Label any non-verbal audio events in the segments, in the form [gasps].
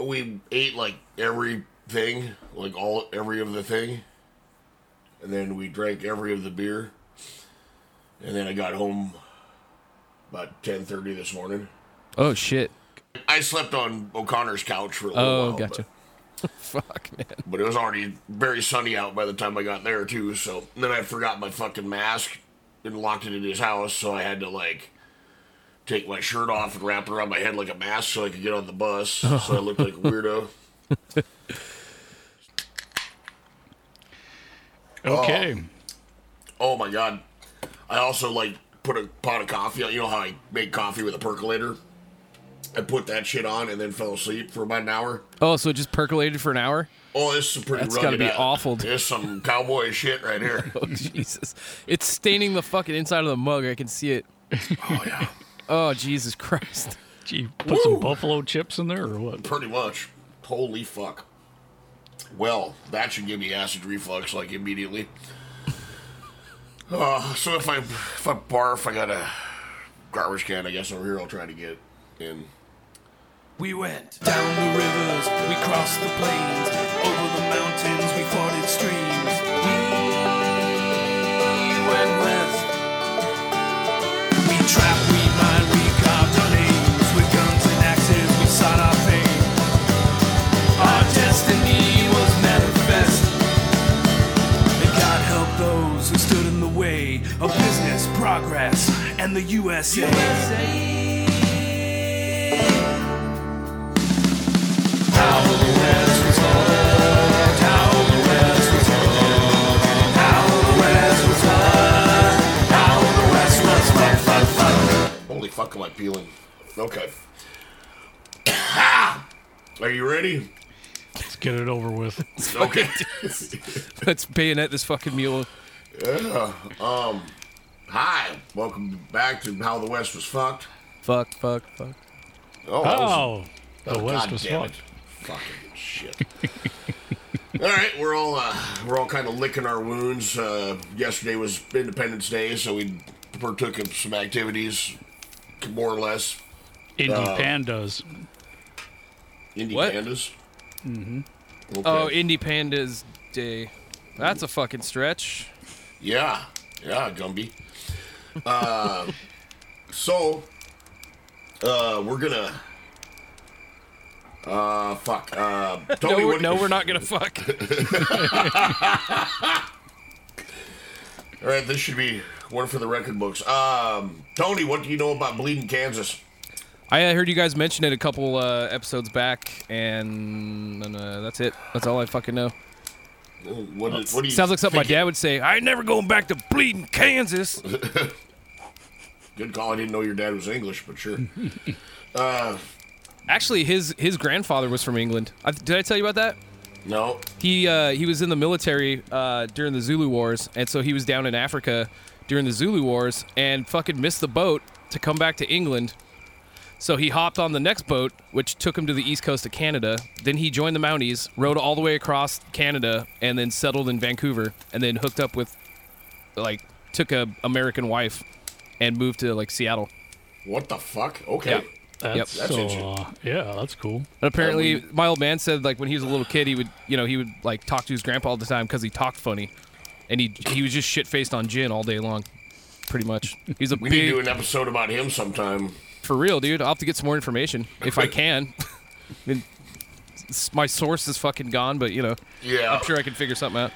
we ate like everything, like all every of the thing, and then we drank every of the beer, and then I got home about ten thirty this morning. Oh shit. I slept on O'Connor's couch for a little Oh, while. gotcha. [laughs] Fuck, man. But, but it was already very sunny out by the time I got there too. So and then I forgot my fucking mask and locked it in his house, so I had to like take my shirt off and wrap it around my head like a mask so I could get on the bus. Oh. So I looked like a [laughs] weirdo. [laughs] Okay. Oh. oh my god! I also like put a pot of coffee. on. You know how I make coffee with a percolator? I put that shit on and then fell asleep for about an hour. Oh, so it just percolated for an hour? Oh, this is some pretty That's rugged. gotta be awful. This is some cowboy shit right [laughs] here. Oh Jesus! It's staining the fucking inside of the mug. I can see it. Oh yeah, Oh Jesus Christ! [laughs] Gee, put some buffalo chips in there or what? pretty much. Holy fuck. Well, that should give me acid reflux like immediately. [sighs] Uh, so if I if I barf, I got a garbage can. I guess over here. I'll try to get in. We went down the rivers, we crossed the plains, over the mountains, we forded streams. We went west. We trapped, stood in the way of business, progress, and the USA. How the West was loved, how the West was loved, how the West was loved, how the West was fucked, fucked, fucked. Holy fuck, am I peeling? Okay. Ah! Are you ready? Let's get it over with. Okay. [laughs] Let's bayonet this fucking mule. Hi, welcome back to How the West Was Fucked. Fuck, fuck, fuck. Oh, that was- Oh, the oh, West God was fucked. it. Fucking shit. [laughs] all right, we're all uh, we're all kind of licking our wounds. Uh, yesterday was Independence Day, so we partook of some activities, more or less. Indie Uh, pandas. Indie What? pandas. Mm-hmm. Okay. Oh, Indie Pandas Day. That's a fucking stretch. Yeah, yeah, Gumby. Uh, [laughs] so, uh, we're gonna. Uh, fuck. Uh, [laughs] No, Tony, we're, what, no, we're not gonna fuck. [laughs] All right, this should be one for the record books. Um, Tony, what do you know about Bleeding Kansas? I heard you guys mention it a couple uh, episodes back, and uh, that's it. That's all I fucking know. What, is- what do you Sounds like something my dad would say. I ain't never going back to bleeding Kansas. [laughs] Good call. I didn't know your dad was English, but sure. [laughs] Actually, his his grandfather was from England. I, did I tell you about that? No. He uh, he was in the military uh, during the Zulu Wars, and so he was down in Africa during the Zulu Wars, and fucking missed the boat to come back to England. So he hopped on the next boat, which took him to the east coast of Canada. Then he joined the Mounties, rode all the way across Canada, and then settled in Vancouver, and then hooked up with, like, took a American wife, and moved to like Seattle. What the fuck? Okay. Yeah. That's, That's uh, yeah, that's cool. And apparently, my old man said like when he was a little kid, he would you know he would like talk to his grandpa all the time because he talked funny, and he he was just shit faced on gin all day long, pretty much. He's a We need to do an episode about him sometime. For real dude. I'll have to get some more information if I can. I [laughs] mean, my source is fucking gone, but you know Yeah. I'm sure I can figure something out.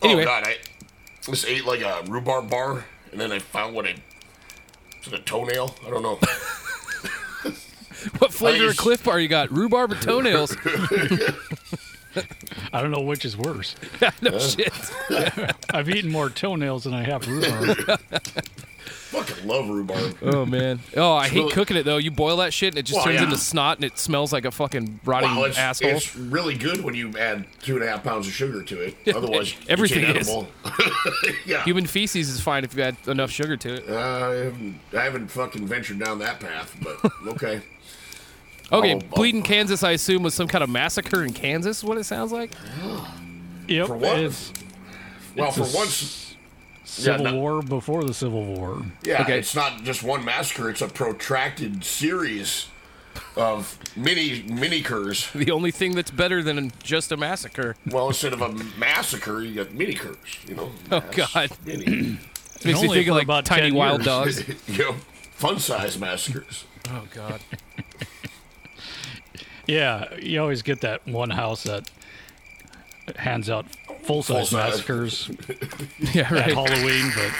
Oh, anyway. Oh god, I just ate like a rhubarb bar, and then I found what I. Is it a toenail? I don't know. [laughs] What flavor of Clif Bar you got? Rhubarb or toenails? [laughs] I don't know which is worse. [laughs] no shit. [laughs] I've eaten more toenails than I have rhubarb. [laughs] Fucking love rhubarb. Oh man. Oh, I hate really- cooking it though. You boil that shit and it just Well, turns yeah. into snot and it smells like a fucking rotting Wow, it's, asshole. it's really good when you add two and a half pounds of sugar to it. Otherwise, Everything it's is. inedible. yeah. Human feces is fine if you add enough sugar to it. Uh, I haven't, I haven't fucking ventured down that path, but okay. Okay, Oh, oh. Bleeding Kansas, I assume, was some kind of massacre in Kansas. What it sounds like. [gasps] Yep, For what? it's Well, It's for a once, Civil no- War before the Civil War. yeah, Okay. it's not just one massacre; it's a protracted series of mini mini curs. [laughs] The only thing that's better than just a massacre. Well, instead of a massacre, you got mini curs. You know. [laughs] Oh, God. Mini. [clears throat] Makes me only think of like about tiny wild dogs. [laughs] you know, fun size massacres. Oh God. Yeah, you always get that one house that hands out full size Full-size. massacres [laughs] Yeah, at right. Halloween, but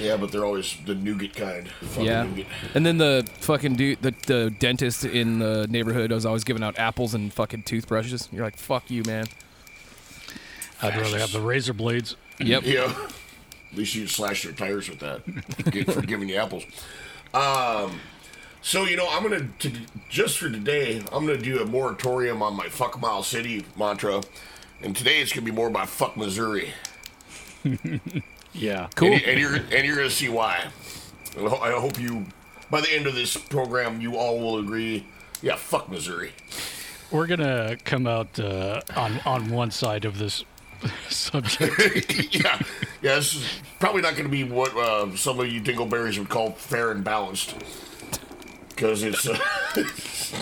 Yeah, but they're always the nougat kind. Fucking Yeah. nougat. And then the fucking dude, the, the dentist in the neighborhood was always giving out apples and fucking toothbrushes. You're like, fuck you, man. I'd rather have the razor blades. Yep. [laughs] Yeah. At least you slash their tires with that Get- for giving you apples. Um, so you know, I'm gonna to, just for today, I'm gonna do a moratorium on my "fuck Mile City" mantra, and today it's gonna be more about "fuck Missouri." Yeah. [laughs] Cool. And, you- and you're and you're gonna see why. I I hope you, by the end of this program, you all will agree. Yeah, fuck Missouri. We're gonna come out uh, on on one side of this [laughs] subject. [laughs] yeah, yeah. This is probably not going to be what uh, some of you dingleberries would call fair and balanced, because it's, uh, [laughs] it's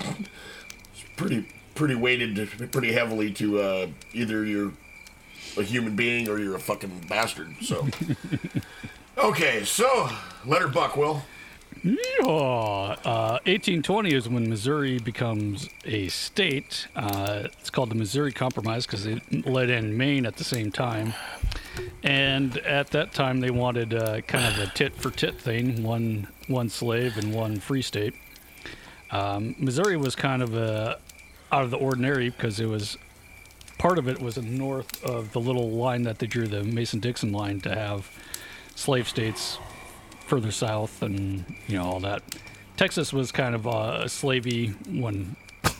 pretty pretty weighted to- pretty heavily to uh, either you're a human being or you're a fucking bastard. So, [laughs] okay, so letter buck, Will. Oh, uh, 1820 is when Missouri becomes a state. Uh, it's called the Missouri Compromise because it let in Maine at the same time. And at that time, they wanted uh, kind of a tit for tit thing one, one slave and one free state. Um, Missouri was kind of uh, out of the ordinary because it was part of it was north of the little line that they drew the Mason Dixon line to have slave states further south and you know all that. Texas was kind of uh, a slavey when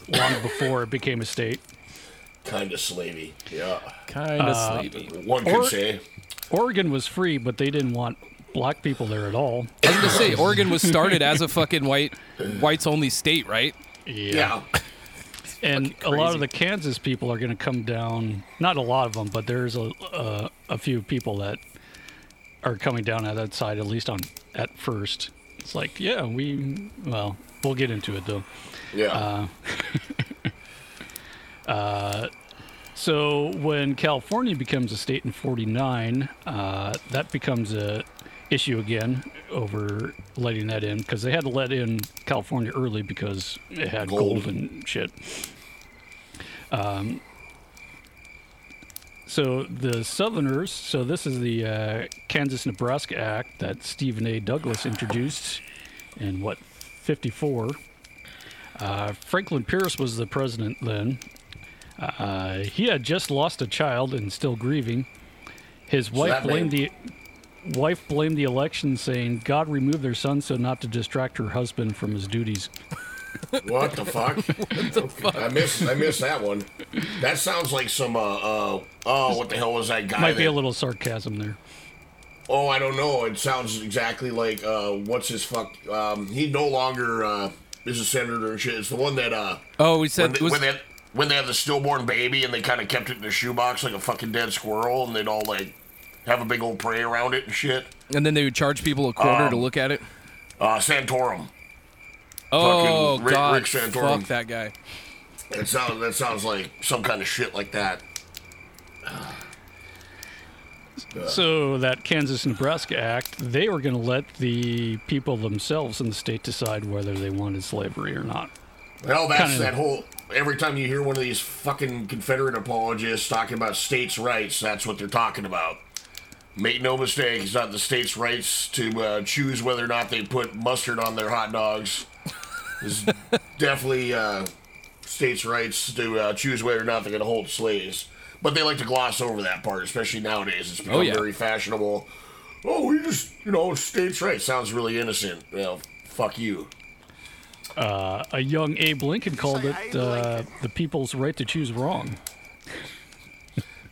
long before it became a state. Kind of slavey. Yeah, Kind of uh, slavey. one could Or- say. Oregon was free, but they didn't want black people there at all. I was gonna say Oregon was started as a fucking white, whites only state, right? Yeah. and a lot of the Kansas people are going to come down. Not a lot of them, but there's a a, a few people that are coming down at that side, at least on at first. It's like, yeah, we well, we'll get into it though. Yeah. Uh, [laughs] So when California becomes a state in '49, uh, that becomes a issue again over letting that in because they had to let in California early because it had Gold. gold, and shit. Um, so the Southerners, so this is the uh, Kansas-Nebraska Act that Stephen A. Douglas introduced in what 54. Uh, Franklin Pierce was the president then. Uh, he had just lost a child and still grieving. His wife that blamed made- the wife blamed the election, saying God removed their son so not to distract her husband from his duties. [laughs] What the fuck? [laughs] what the fuck? I missed I missed that one. That sounds like some uh uh oh what the hell was that guy? Might be a little sarcasm there. Oh, I don't know. It sounds exactly like uh what's his fuck um he no longer uh is a senator and shit. It's the one that uh Oh, we when said they, it was when they had, when they had the stillborn baby and they kind of kept it in a shoebox like a fucking dead squirrel and they'd all like have a big old prey around it and shit. and then they would charge people a quarter to Um, look at it. Uh Santorum. Oh Rick- God, Rick Santorum. fuck that guy. That sounds that sounds like some kind of shit like that. [sighs] So that Kansas-Nebraska Act, they were going to let the people themselves in the state decide whether they wanted slavery or not. Well, that's Kinda- that whole. Every time you hear one of these fucking Confederate apologists talking about states' rights, that's what they're talking about. Make no mistake, it's not the states' rights to uh, choose whether or not they put mustard on their hot dogs. It's [laughs] definitely uh, states' rights to uh, choose whether or not they're going to hold slaves. But they like to gloss over that part, especially nowadays. It's become Oh, yeah. very fashionable. Oh, we just, you know, states' rights sounds really innocent. Well, fuck you. A young Abe Lincoln called it uh, the people's right to choose wrong.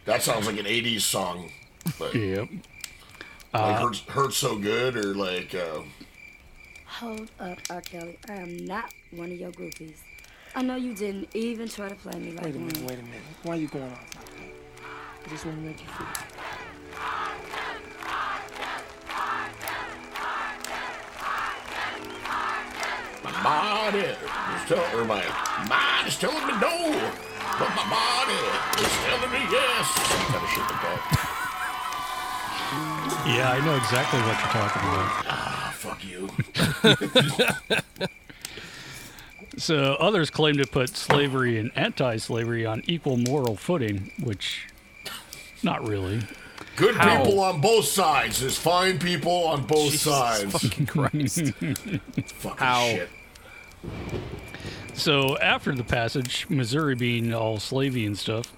That sounds like an 80s song. But Yep. like hurts, hurts so good or like uh, Hold up, R. Kelly. I am not one of your groupies. I know you didn't even try to play me like Wait a minute, one. wait a minute. Why are you going off like that? I just want to make you feel. Body is telling, or my mind is telling me no, but my body is telling me yes. Kind of shit like that. Yeah, I know exactly what you're talking about. Ah, fuck you. [laughs] So others claim to put slavery and anti-slavery on equal moral footing, which not really. Good How? people on both sides. There's fine people on both Jesus sides. fucking Christ. [laughs] Fucking How? shit. So after the passage, Missouri being all slavey and stuff,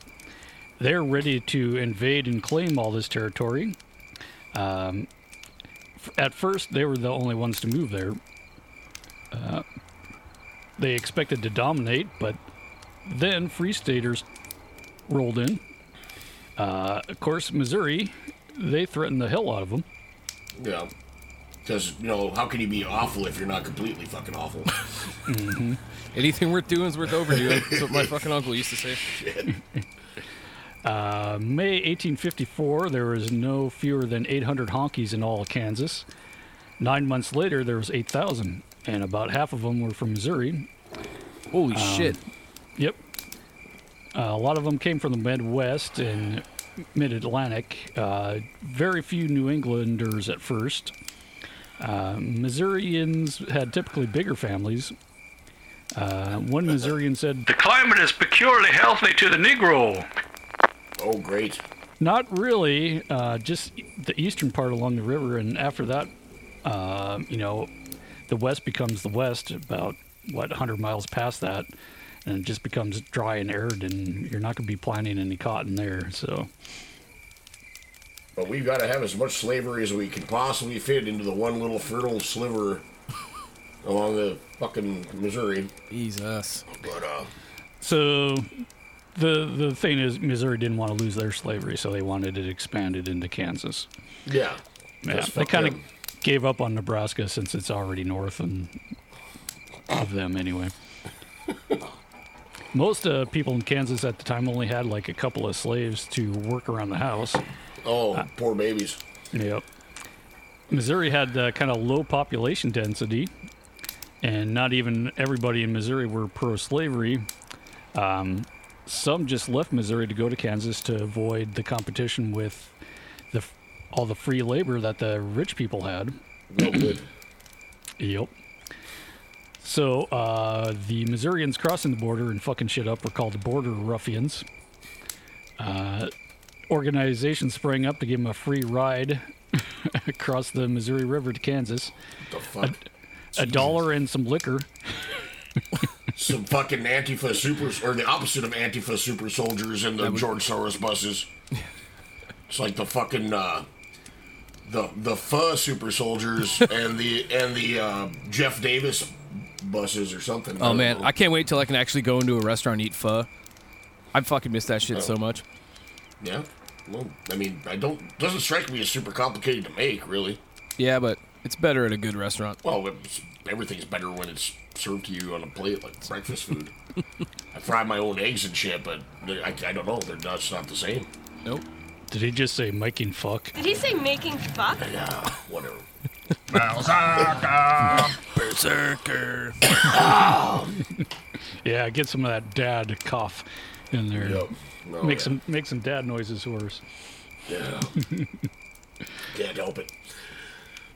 they're ready to invade and claim all this territory. Um, f- at first, they were the only ones to move there. Uh, they expected to dominate, but then free staters rolled in. Uh, of course, Missouri, they threatened the hell out of them. Yeah. Because, you know, how can you be awful if you're not completely fucking awful? Anything worth doing is worth overdoing. That's what my fucking uncle used to say. [laughs] Uh, May 1854, there was no fewer than 800 honkies in all of Kansas. Nine months later, there was 8,000, and about half of them were from Missouri. Holy shit. Yep. Uh, a lot of them came from the Midwest and Mid-Atlantic. Uh, very few New Englanders at first. Uh, Missourians had typically bigger families. Uh, one Missourian said, The climate is peculiarly healthy to the Negro. Oh, great. Not really. Uh, just the eastern part along the river, and after that, uh, you know, the west becomes the west. About what 100 miles past that, and it just becomes dry and arid, and you're not going to be planting any cotton there. So, But we've got to have as much slavery as we can possibly fit into the one little fertile sliver along the fucking Missouri. Jesus. But, uh, so the the thing is, Missouri didn't want to lose their slavery, so they wanted it expanded into Kansas. yeah. Yeah, Just they fuck kind of gave up on Nebraska since it's already north and of them anyway. Most uh, people in Kansas at the time only had like a couple of slaves to work around the house. Oh, poor babies. Yep. Missouri had uh, kind of low population density, and not even everybody in Missouri were pro-slavery. Um, some just left Missouri to go to Kansas to avoid the competition with the all the free labor that the rich people had. No good. Yep. So uh, the Missourians crossing the border and fucking shit up were called the Border Ruffians. Uh, organizations sprang up to give them a free ride [laughs] across the Missouri River to Kansas. the fuck? A dollar and some liquor. [laughs] Some fucking Antifa super, or the opposite of Antifa super soldiers in the George Soros buses. It's like the fucking, uh, the the pho super soldiers [laughs] and the and the uh, Jeff Davis buses or something. Oh don't man, know. I can't wait till I can actually go into a restaurant and eat pho. I fucking miss that shit so much. Yeah. Well, I mean, I don't. Doesn't strike me as super complicated to make, really. Yeah, but it's better at a good restaurant. Well, it's, everything's better when it's served to you on a plate like breakfast food. [laughs] I fry my own eggs and shit, but I, I don't know. They're not, it's not the same. Nope. Did he just say making fuck? Did he say making fuck? Yeah, whatever. [laughs] Berserker. [coughs] Yeah, get some of that dad cough in there. Yep. Oh, Make yeah. some make some dad noises for us. Yeah. [laughs] Can't help it.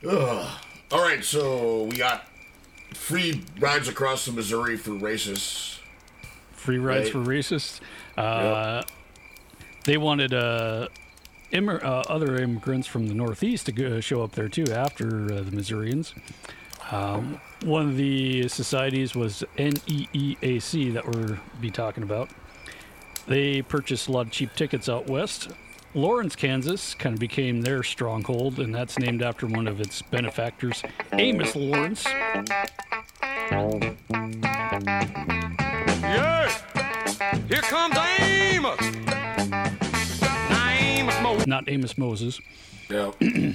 Ugh. All right, so we got free rides across the Missouri for racists. Free rides Right. for racists. Uh, They wanted uh, immir- uh, other immigrants from the Northeast to go, show up there too after uh, the Missourians. Um, one of the societies was NEEAC that we'll be talking about. They purchased a lot of cheap tickets out west. Lawrence, Kansas kind of became their stronghold, and that's named after one of its benefactors, Amos Lawrence. Yes! Here comes Amos! Amos Mo. Not Amos Moses. Yeah. [clears throat]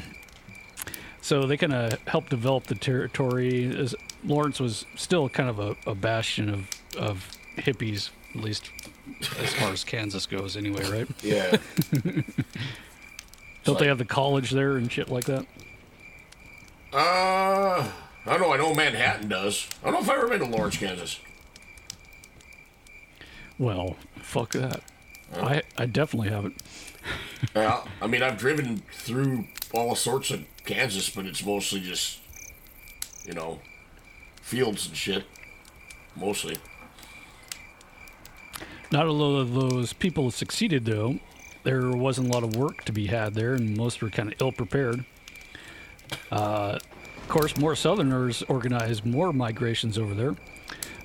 So they kind of helped develop the territory. As Lawrence was still kind of a, a bastion of, of hippies, at least as far as Kansas goes, anyway, right? [laughs] Yeah. [laughs] Don't they have the college there and shit like that? Uh, I don't know. I know Manhattan does. I don't know if I've ever been to Lawrence, Kansas. Well, fuck that. I I definitely haven't. [laughs] Yeah, I mean, I've driven through all sorts of Kansas, but it's mostly just, you know, fields and shit. Mostly. Not a lot of those people succeeded, though. There wasn't a lot of work to be had there, and most were kind of ill prepared. Uh, of course, more Southerners organized more migrations over there.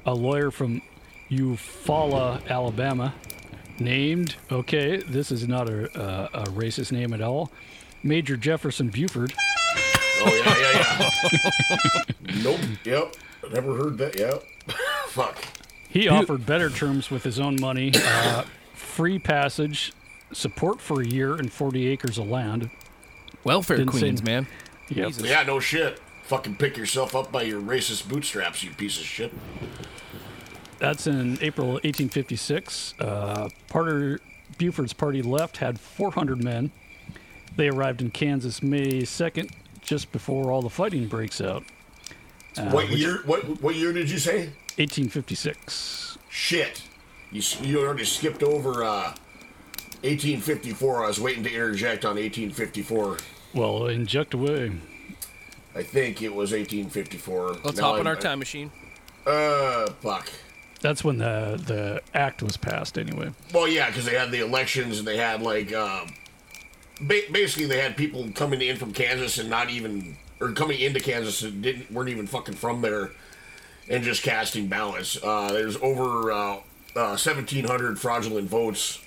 A lawyer from Eufaula, Alabama, named, okay, this is not a, a, a racist name at all, Major Jefferson Buford. Oh yeah, yeah, yeah. [laughs] nope. Yep. Never heard that. Yep. [laughs] Fuck. He offered better terms with his own money, uh, free passage, support for a year, and 40 acres of land. Welfare Didn't say- queens, man. Yep. Jesus. Yeah, no shit. Fucking pick yourself up by your racist bootstraps, you piece of shit. That's in April 1856. Uh, Parter, Buford's party left had 400 men. They arrived in Kansas May 2nd, just before all the fighting breaks out. Uh, what which- year? What what year did you say? 1856. Shit. You you already skipped over uh, 1854. I was waiting to interject on 1854. Well, inject away. I think it was 1854. Let's Now hop in I'm- our time machine. Uh, fuck. That's when the the act was passed, anyway. Well, yeah, because they had the elections and they had like, uh, ba- basically they had people coming in from Kansas and not even, or coming into Kansas and didn't weren't even fucking from there, and just casting ballots. Uh, there's over uh, uh, 1,700 fraudulent votes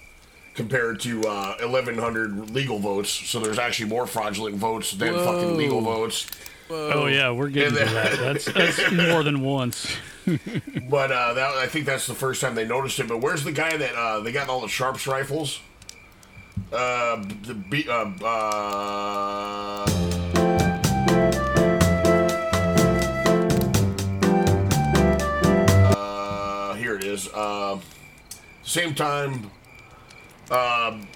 compared to uh, 1,100 legal votes. So there's actually more fraudulent votes than fucking legal votes. Oh, yeah, we're getting to that. That's, that's [laughs] more than once. [laughs] But uh, that, I think that's the first time they noticed it. But where's the guy that uh, they got all the sharps rifles? Uh, the B, uh, uh, uh, here it is. Uh, same time, um,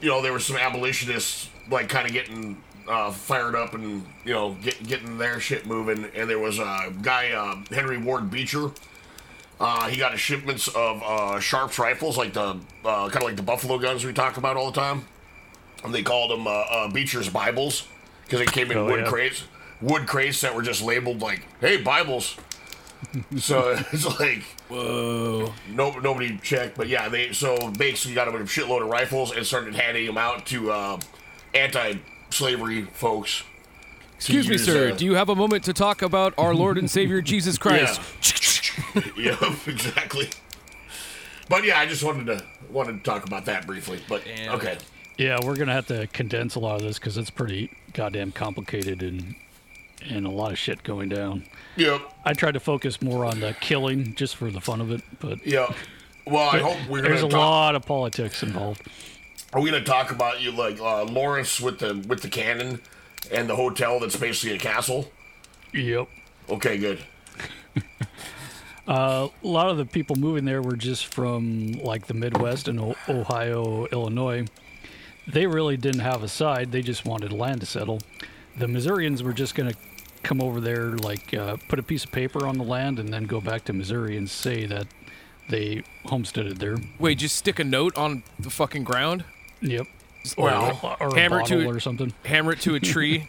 you know, there were some abolitionists like kind of getting uh, fired up and you know get, getting their shit moving. And there was a guy, uh, Henry Ward Beecher. Uh, he got a shipments of uh, Sharps rifles, like the uh, kind of like the Buffalo guns we talk about all the time. And they called them uh, uh, Beecher's Bibles because they came in Oh, wood yeah. crates, wood crates that were just labeled like, "Hey, Bibles." [laughs] so it's like Whoa. no, nobody checked, but yeah, they so basically got a shitload of rifles and started handing them out to uh, anti-slavery folks. Excuse me, use, sir. uh, Do you have a moment to talk about our Lord and Savior Jesus [laughs] Christ? [laughs] yeah, exactly. But yeah, I just wanted to wanted to talk about that briefly. But Damn. okay, Yeah, we're gonna have to condense a lot of this because it's pretty goddamn complicated and and a lot of shit going down. yep, I tried to focus more on the killing just for the fun of it, but yeah. Well, I hope we're there's a talk. lot of politics involved. Are we gonna talk about you like uh, Lawrence with the with the cannon and the hotel that's basically a castle? Yep. Okay, good. [laughs] A lot of the people moving there were just from like the Midwest and o- Ohio, Illinois. They really didn't have a side. They just wanted land to settle. The Missourians were just going to come over there, like uh, put a piece of paper on the land, and then go back to Missouri and say that they homesteaded there. Wait, just stick a note on the fucking ground, Yep. Well, or a hammer to bottle it. or something. hammer it to a tree.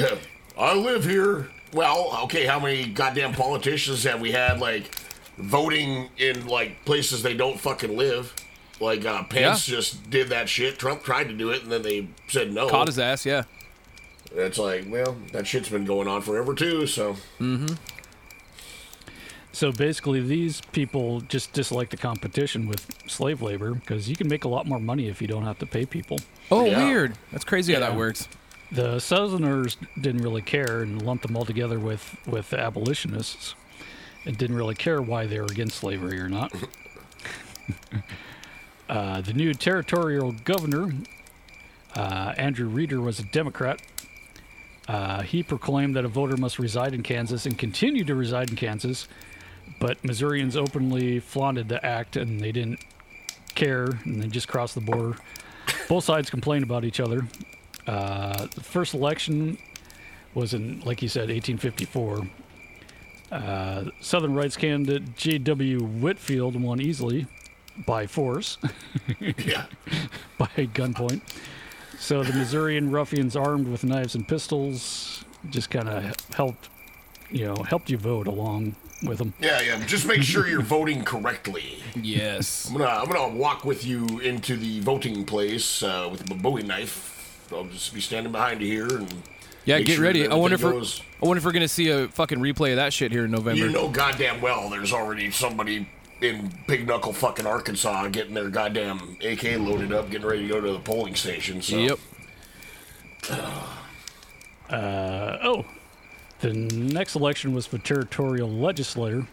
[laughs] I live here. Well, okay, how many goddamn politicians have we had like voting in like places they don't fucking live? Like uh, Pence Yeah. just did that shit. Trump tried to do it, and then they said no. Caught his ass, yeah. It's like, well, that shit's been going on forever too. So So basically, these people just dislike the competition with slave labor because you can make a lot more money if you don't have to pay people. Oh, Yeah. weird. That's crazy how that works. The Southerners didn't really care and lumped them all together with, with the abolitionists and didn't really care why they were against slavery or not. [laughs] uh, the new territorial governor, uh, Andrew Reeder, was a Democrat. Uh, he proclaimed that a voter must reside in Kansas and continue to reside in Kansas, but Missourians openly flaunted the act and they didn't care and they just crossed the border. Both sides complained about each other. Uh, the first election was in, like you said, 1854. Uh, Southern rights candidate J.W. Whitfield won easily by force, [laughs] Yeah. [laughs] by gunpoint. So the Missourian ruffians armed with knives and pistols just kind of helped, you know, helped you vote along with them. Yeah, yeah. Just make sure you're voting correctly. Yes. I'm gonna I'm gonna walk with you into the voting place uh, with a Bowie knife. I'll just be standing behind you here and Yeah, Make get sure ready. I wonder if everything we're, goes- I wonder if we're gonna see a fucking replay of that shit here in November. you know goddamn well there's already somebody in Big Knuckle fucking Arkansas getting their goddamn AK loaded up, getting ready to go to the polling station. So Yep. Uh, oh, the next election was for territorial legislator.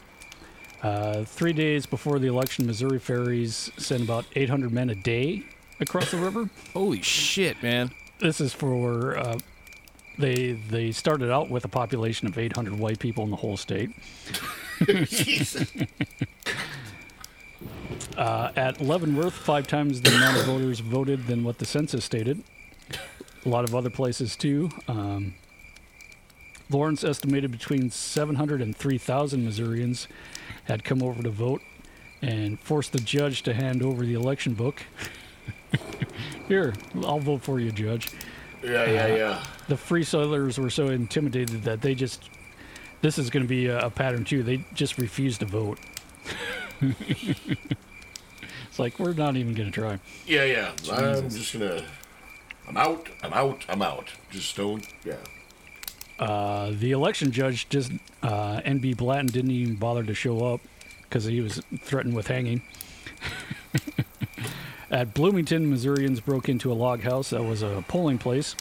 Uh, three days before the election, Missouri ferries sent about 800 men a day across the [laughs] river. Holy shit, man. This is for uh, they they started out with a population of 800 white people in the whole state. [laughs] [laughs] Uh, at Leavenworth, five times the amount of voters voted than what the census stated. A lot of other places too. Um, Lawrence estimated between 700 and 3,000 Missourians had come over to vote and forced the judge to hand over the election book. [laughs] Here, I'll vote for you, judge. Yeah, yeah, yeah. The Free Soilers were so intimidated that they just. This is going to be a, a pattern too. They just refuse to vote. [laughs] it's like we're not even going to try. Yeah, yeah. I'm just gonna. I'm out. I'm out. I'm out. Just don't. Yeah. Uh, the election judge just uh, NB Blatton didn't even bother to show up because he was threatened with hanging. [laughs] At Bloomington, Missourians broke into a log house that was a polling place,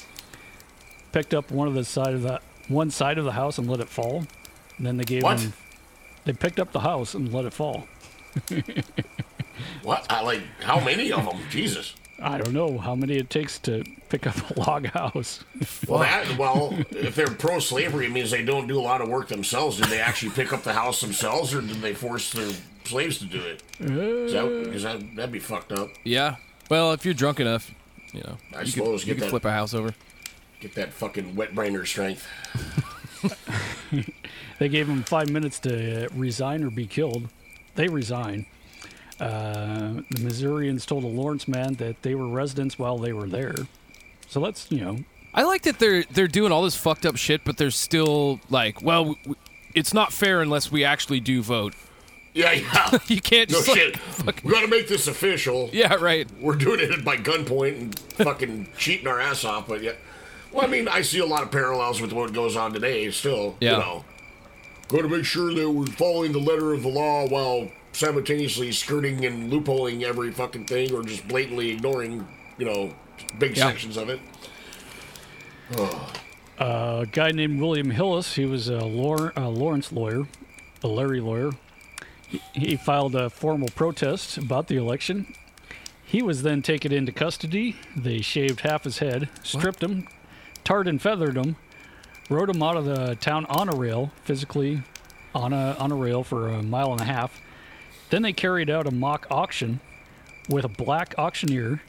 picked up one of the side of the one side of the house and let it fall. And then they gave What? him. They picked up the house and let it fall. What? I like how many of them? Jesus. I don't know how many it takes to pick up a [laughs] log house. Well, that, well, if they're pro-slavery, it means they don't do a lot of work themselves. Did they actually pick up the house themselves, or did they force their slaves to do it? Because uh. that that'd be fucked up? Yeah. Well, if you're drunk enough, you know, I you suppose, could, you could that- flip a house over. Get that fucking wet brainer strength. [laughs] They gave him five minutes to uh, resign or be killed. They resign. Uh, the Missourians told a Lawrence man that they were residents while they were there. So that's, you know, I like that they're they're doing all this fucked up shit, but they're still like, well, w- w- it's not fair unless we actually do vote. Yeah, yeah. [laughs] You can't No just like, shit. fucking- We got to make this official. yeah, right. We're doing it by gunpoint and fucking cheating our ass off, but yeah. Well, I mean, I see a lot of parallels with what goes on today. Still, Yeah. you know, got to make sure that we're following the letter of the law while simultaneously skirting and loopholing every fucking thing, or just blatantly ignoring, you know, big Yeah. sections of it. Uh, a guy named William Hillis, he was a, Lawr- a Lawrence lawyer, a Larry lawyer. He, he filed a formal protest about the election. He was then taken into custody. They shaved half his head, stripped him, tarred and feathered him, rode him out of the town on a rail, physically on a on a rail for a mile and a half. Then they carried out a mock auction with a black auctioneer,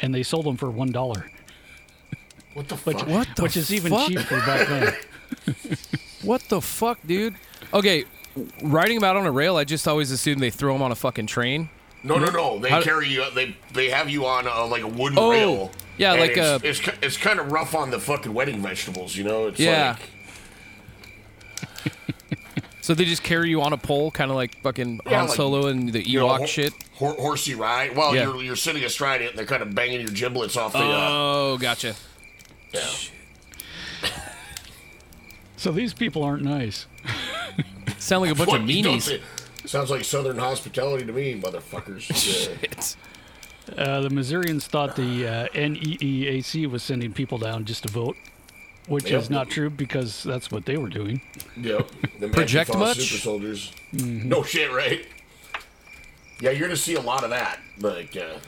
and they sold him for one dollar, What the which fuck? What the which is even fuck? cheap back then. [laughs] What the fuck, dude? Okay, riding them out on a rail, I just always assumed they throw them on a fucking train. No, no, hmm? no. They How- carry you. They they have you on a, like a wooden Oh, rail. Yeah, and like it's, a- It's ki- it's kind of rough on the fucking wedding vegetables, you know. It's Yeah. Like, [laughs] So they just carry you on a pole, kind of like fucking Yeah, Han like, Solo and the Ewok you know, hor- shit. hor- horsey ride. Well, Yeah. you're you're sitting astride it, and they're kind of banging your giblets off the. uh, Oh, gotcha. yeah. [laughs] So these people aren't nice. [laughs] Sound like a bunch What, of meanies. Sounds like Southern hospitality to me, motherfuckers. Yeah. It's- Uh, the Missourians thought the uh, NEEAC was sending people down just to vote, which Yep. is not true because that's what they were doing. Yep. [laughs] The Project much? Super soldiers. Mm-hmm. No shit, right? Yeah, you're gonna see a lot of that. Like, uh,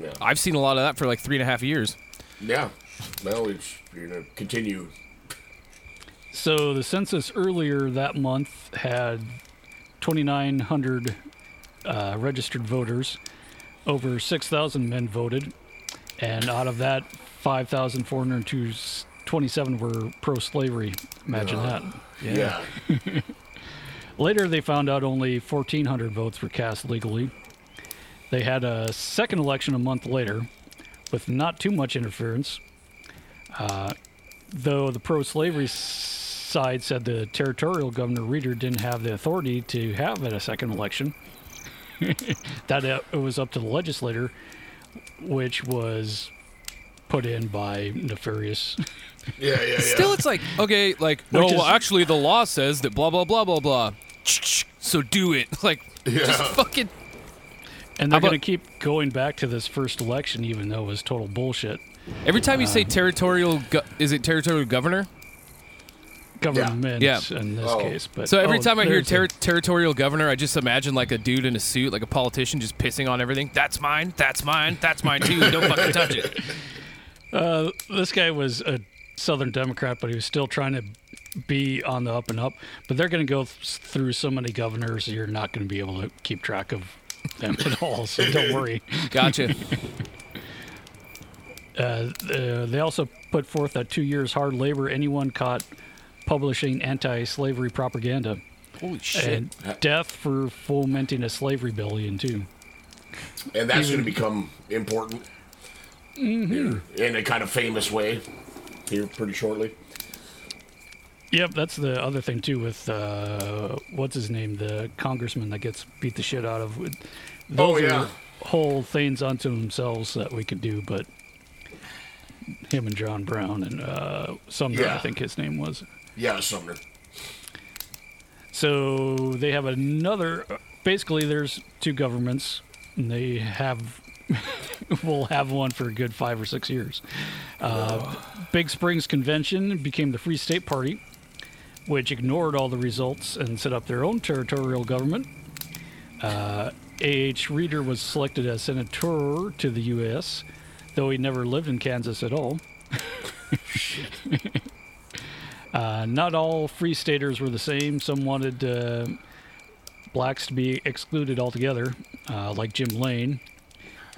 yeah, I've seen a lot of that for like three and a half years. yeah. Well, it's, you're gonna continue. So the census earlier that month had 2,900 uh, registered voters. Over 6,000 men voted, and out of that, 5,427 were pro-slavery. Imagine that. Yeah. [laughs] Later, they found out only 1,400 votes were cast legally. They had a second election a month later with not too much interference, uh, though the pro slavery side said the territorial governor Reeder didn't have the authority to have a second election. [laughs] that uh, it was up to the legislator, which was put in by nefarious. [laughs] Yeah, yeah, yeah. Still, it's like okay, like no. Is- well, actually, the law says that blah blah blah blah blah. So do it. [laughs] Like just fucking. And they're going to keep going back to this first election, even though it was total bullshit. Every time you say territorial, go- is it territorial governor? Government Yeah. in this Oh. case. But So every oh, time I hear ter- territorial governor, I just imagine like a dude in a suit, like a politician, just pissing on everything. That's mine. That's mine. That's mine too. Don't fucking touch it. [laughs] uh, this guy was a Southern Democrat, but he was still trying to be on the up and up. But they're going to go th- through so many governors, you're not going to be able to keep track of them at [laughs] all. So don't worry. Gotcha. [laughs] Uh, uh, they also put forth that two years hard labor anyone caught publishing anti-slavery propaganda Holy shit. and death for fomenting a slave rebellion too. and that's going to become important Mm-hmm. here in a kind of famous way here pretty shortly. Yep, that's the other thing too with uh, what's his name, the congressman that gets beat the shit out of. Those Oh, yeah. are whole things unto themselves that we could do, but him and John Brown and uh, Sumner, I think his name was. Yeah, Sumner. So they have another. Basically, there's two governments, and they have. [laughs] will have one for a good five or six years. Uh, Big Springs Convention became the Free State Party, which ignored all the results and set up their own territorial government. Uh, A.H. Reeder was selected as senator to the U.S., though he never lived in Kansas at all. [laughs] uh, not all free staters were the same. Some wanted uh, blacks to be excluded altogether, uh, like Jim Lane.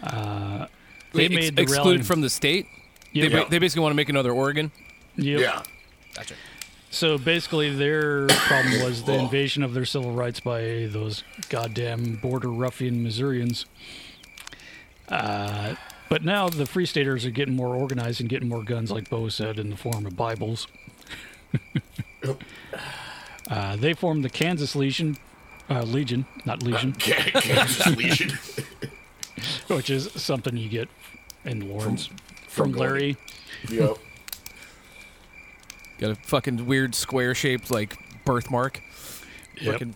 Uh, they Wait, ex- made the excluded rally- from the state. Yep. They, ba- Yeah. they basically want to make another Oregon. Yep. Yeah. Gotcha. So basically, their problem was the Oh. invasion of their civil rights by those goddamn border ruffian Missourians. Uh, but now the Free Staters are getting more organized and getting more guns, like Bo said, in the form of Bibles. [laughs] uh, they formed the Kansas Legion, uh, Legion, not Legion, Kansas [laughs] Legion. which is something you get in Lawrence from, from Larry. yep. Got a fucking weird square shaped like birthmark. Yep. Fucking-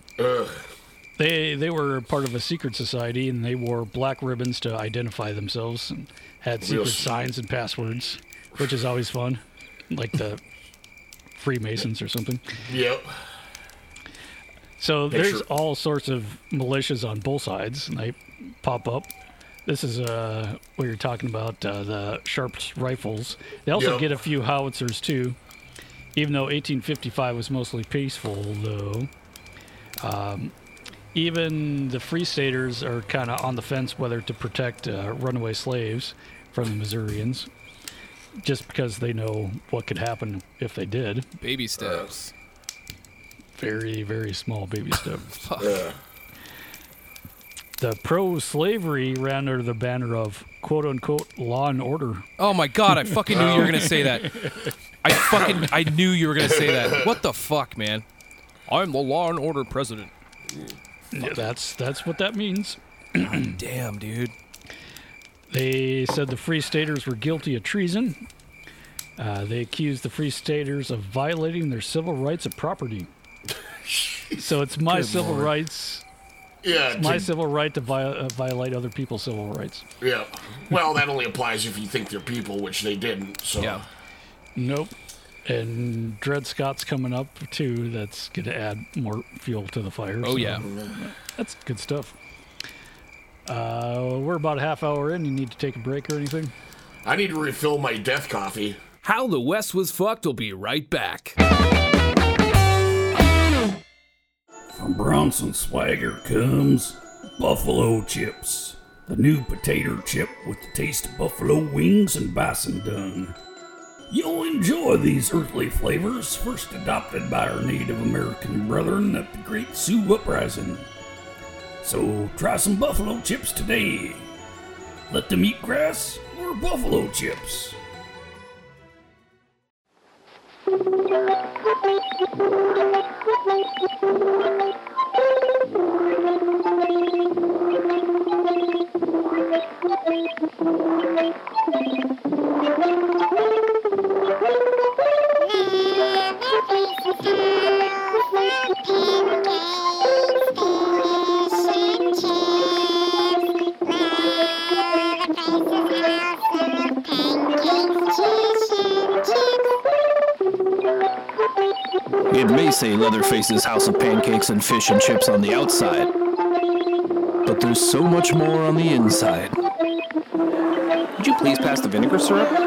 They they were part of a secret society and they wore black ribbons to identify themselves and had secret Real s- signs and passwords, which is always fun, like the Freemasons or something. Yep. So there's Picture- all sorts of militias on both sides, and they pop up. This is uh, what you're talking about, uh, the Sharps rifles. They also Yep. get a few howitzers too. Even though 1855 was mostly peaceful, though, um, even the Free Staters are kind of on the fence whether to protect uh, runaway slaves from the Missourians, just because they know what could happen if they did. Baby steps. Very, very small baby [laughs] step. Ugh. The pro slavery ran under the banner of quote unquote law and order. Oh my god! I fucking knew you were gonna say that. [laughs] I fucking I knew you were gonna say that. What the fuck, man? I'm the law and order president. Yeah, that's that's what that means. Damn, dude. They said the Free Staters were guilty of treason. Uh, they accused the Free Staters of violating their civil rights of property. [laughs] so it's my Good civil Lord. rights, Yeah. my to- civil right to vi- uh, violate other people's civil rights. yeah. Well, that only applies if you think they're people, which they didn't. So. Yeah. Nope. And Dred Scott's coming up too. That's going to add more fuel to the fire. Oh so yeah. That's good stuff. Uh, we're about a half hour in. You need to take a break or anything? I need to refill my death coffee. How the West was fucked will be right back. From Bronson Swagger comes Buffalo Chips, the new potato chip with the taste of buffalo wings and bison dung. You'll enjoy these earthly flavors, first adopted by our Native American brethren at the Great Sioux Uprising. So try some buffalo chips today. Let them eat grass or buffalo chips. It may say Leatherface's House of Pancakes and Fish and Chips on the outside, but there's so much more on the inside. Would you please pass the vinegar syrup? Hey,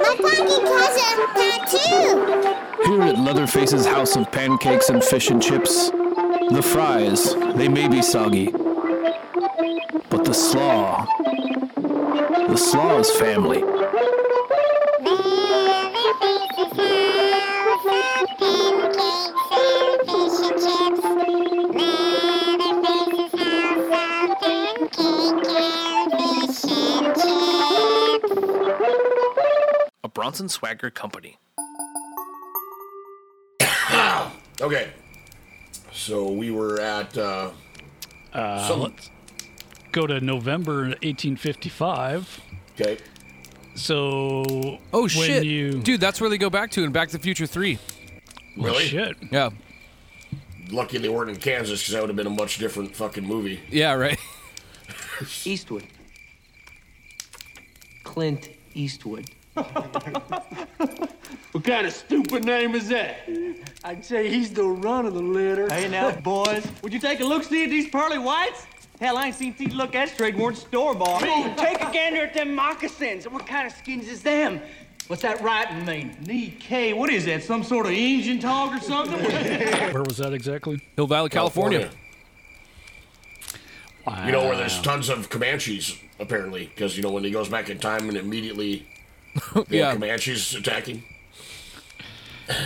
my pocket has a tattoo. Here at Leatherface's House of Pancakes and Fish and Chips, the fries, they may be soggy, but the slaw, the slaw is family. A Bronson Swagger Company. [coughs] Okay. So we were at uh, Uh, some- let's go to November 1855. Okay. So. Oh shit, You, dude! That's where they go back to in Back to the Future Three. Well, Really? shit. Yeah, Lucky they weren't in Kansas because that would have been a much different fucking movie. yeah, right. Eastwood. [laughs] Clint Eastwood. What kind of stupid name is that? I'd say he's the run of the litter. Hey now, boys, would you take a look see at these pearly whites? Hell, I ain't seen teeth look that straight weren't store bought. Take a gander at them moccasins. What kind of skins is them? What's that writing mean? Knee K. What is that? Some sort of Indian talk or something? Where was that exactly? Hill Valley, California. Wow. You know where there's tons of Comanches apparently because you know when he goes back in time and immediately the [laughs] Yeah. Comanches attacking.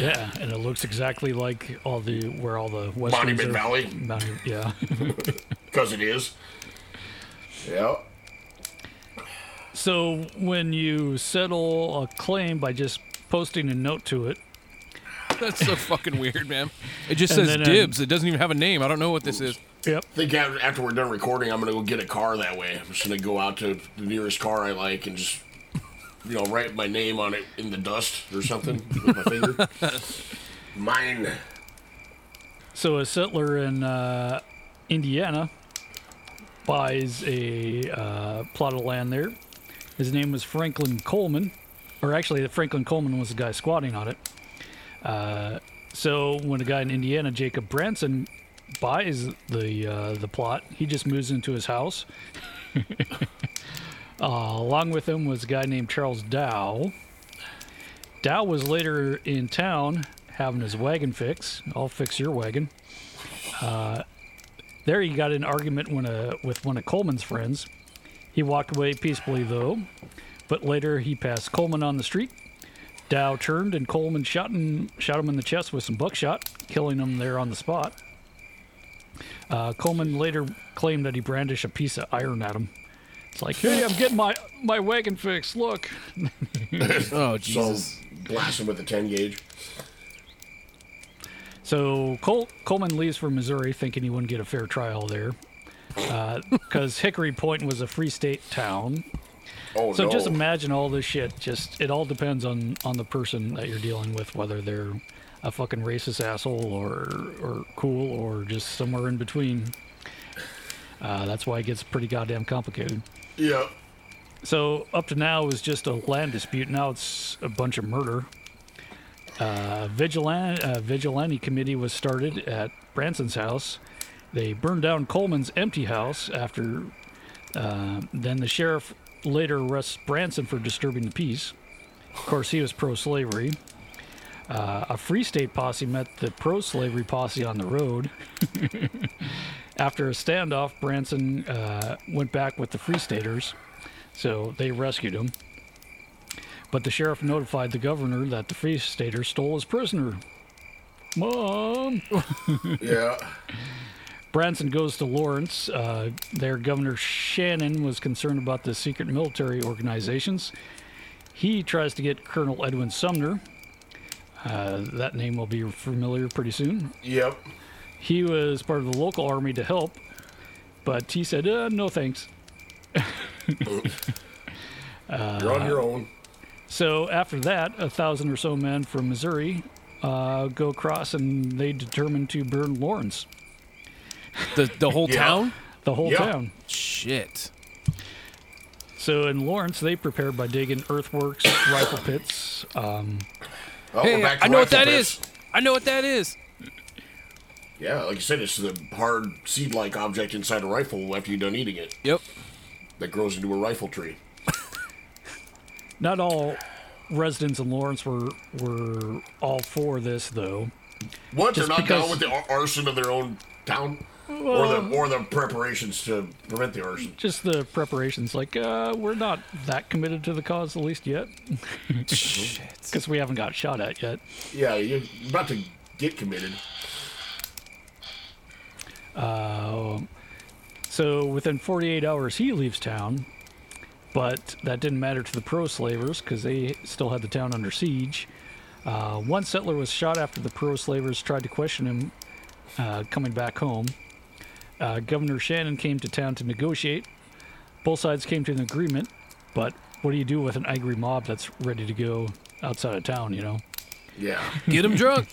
Yeah, and it looks exactly like all the where all the westerns Monument are- Valley? Monument- yeah. [laughs] [laughs] Because it is. Yeah. so when you settle a claim by just posting a note to it, That's so fucking weird, man. It just And says then, um, dibs. It doesn't even have a name. I don't know what this is. Yep. I think after, after we're done recording, I'm gonna go get a car that way. I'm just gonna go out to the nearest car I like and just, you know, write my name on it in the dust or something [laughs] with my finger. Mine. So a settler in uh, Indiana buys a uh, plot of land there. His name was Franklin Coleman, or actually, Franklin Coleman was the guy squatting on it. Uh, so when a guy in Indiana, Jacob Branson, buys the uh, the plot, he just moves into his house. [laughs] uh, along with him was a guy named Charles Dow. Dow was later in town having his wagon fixed. I'll fix your wagon. Uh, there he got an argument when a, with one of Coleman's friends. He walked away peacefully, though, but later he passed Coleman on the street. Dow turned and Coleman shot him, shot him in the chest with some buckshot, killing him there on the spot. Uh, Coleman later claimed that he brandished a piece of iron at him. It's like, hey, I'm getting my, my wagon fixed. Look. [laughs] oh, Jesus! So blast him with a 10 gauge. So Col- Coleman leaves for Missouri, thinking he wouldn't get a fair trial there, because Hickory Point was a free state town. Oh so no. just imagine all this shit. Just it all depends on on the person that you're dealing with, whether they're a fucking racist asshole or or cool or just somewhere in between. Uh, that's why it gets pretty goddamn complicated. Yeah. So up to now it was just a land dispute. Now it's a bunch of murder. Uh, vigilante, uh, vigilante committee was started at Branson's house. They burned down Coleman's empty house after. Uh, then the sheriff later arrests Branson for disturbing the peace. Of course, he was pro-slavery. Uh, a Free State posse met the pro-slavery posse on the road. [laughs] After a standoff, Branson uh, went back with the Free Staters, so they rescued him. But the sheriff notified the governor that the Free Stater stole his prisoner. Mom! [laughs] [laughs] Yeah. Branson goes to Lawrence. Uh, there, Governor Shannon was concerned about the secret military organizations. He tries to get Colonel Edwin Sumner. Uh, that name will be familiar pretty soon. Yep. He was part of the local army to help, but he said, uh, no thanks. [laughs] You're on your own. So after that, a thousand or so men from Missouri uh, go across and they determine to burn Lawrence. The the whole [laughs] Yeah. town? The whole Yeah. town. Shit. So in Lawrence, they prepared by digging earthworks, rifle pits. Um, Oh, hey, we're back to I know what rifle that pits. is. I know what that is. Yeah, like you said, it's the hard seed-like object inside a rifle after you're done eating it Yep. that grows into a rifle tree. [laughs] not all residents in Lawrence were were all for this, though. What? Just They're not because- down with the arson of their own town, or the or the preparations to prevent the arson. Just the preparations, like uh, we're not that committed to the cause, at least yet, [laughs] because [laughs] we haven't got shot at yet. Yeah, you're about to get committed. Uh, so within 48 hours, he leaves town, but that didn't matter to the pro-slavers because they still had the town under siege. Uh, one settler was shot after the pro-slavers tried to question him uh, coming back home. Uh, Governor Shannon came to town to negotiate. Both sides came to an agreement, but what do you do with an angry mob that's ready to go outside of town? You know. Yeah. [laughs] Get them drunk.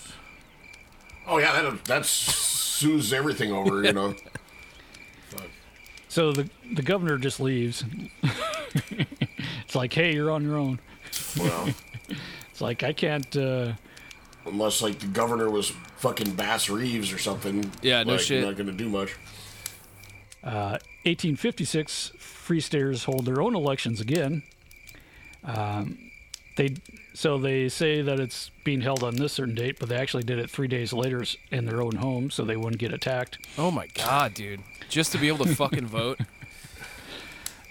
Oh yeah, that that soothes everything over. You know. [laughs] So the the governor just leaves. [laughs] it's like, hey, you're on your own. Well, It's like I can't. Uh, unless like the governor was fucking Bass Reeves or something. Yeah, no like, shit. Not gonna do much. uh, 1856, Free Staters hold their own elections again. Um, they so they say that it's being held on this certain date, but they actually did it three days later in their own home, so they wouldn't get attacked. Oh my god, dude. Just to be able to fucking vote. [laughs]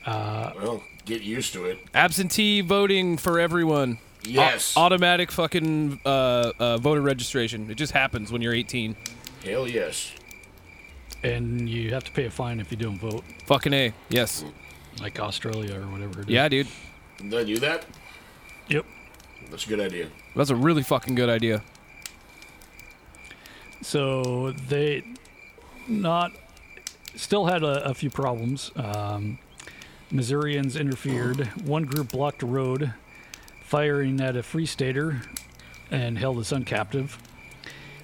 Uh, well, get used to it. Absentee voting for everyone. Yes. Au- automatic fucking uh, uh, voter registration. It just happens when you're 18. Hell yes. And you have to pay a fine if you don't vote, Fucking A. Yes. like Australia or whatever. It is. Yeah, dude. Did I do that? Yep. That's a good idea. That's a really fucking good idea. So they not still had a, a few problems. Um, Missourians interfered. One group blocked a road, firing at a free stater, and held his son captive.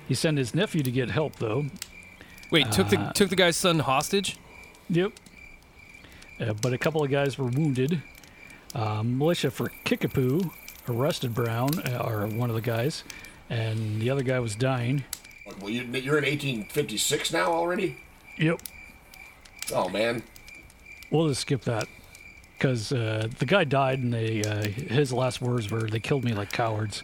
He sent his nephew to get help, though. Wait, took the Uh, took the guy's son hostage? Yep. Uh, but a couple of guys were wounded. Uh, militia for Kickapoo arrested Brown, uh, or one of the guys, and the other guy was dying. Well, you, you're in 1856 now already. Yep. Oh man. We'll just skip that because uh, the guy died, and they uh, his last words were, "They killed me like cowards."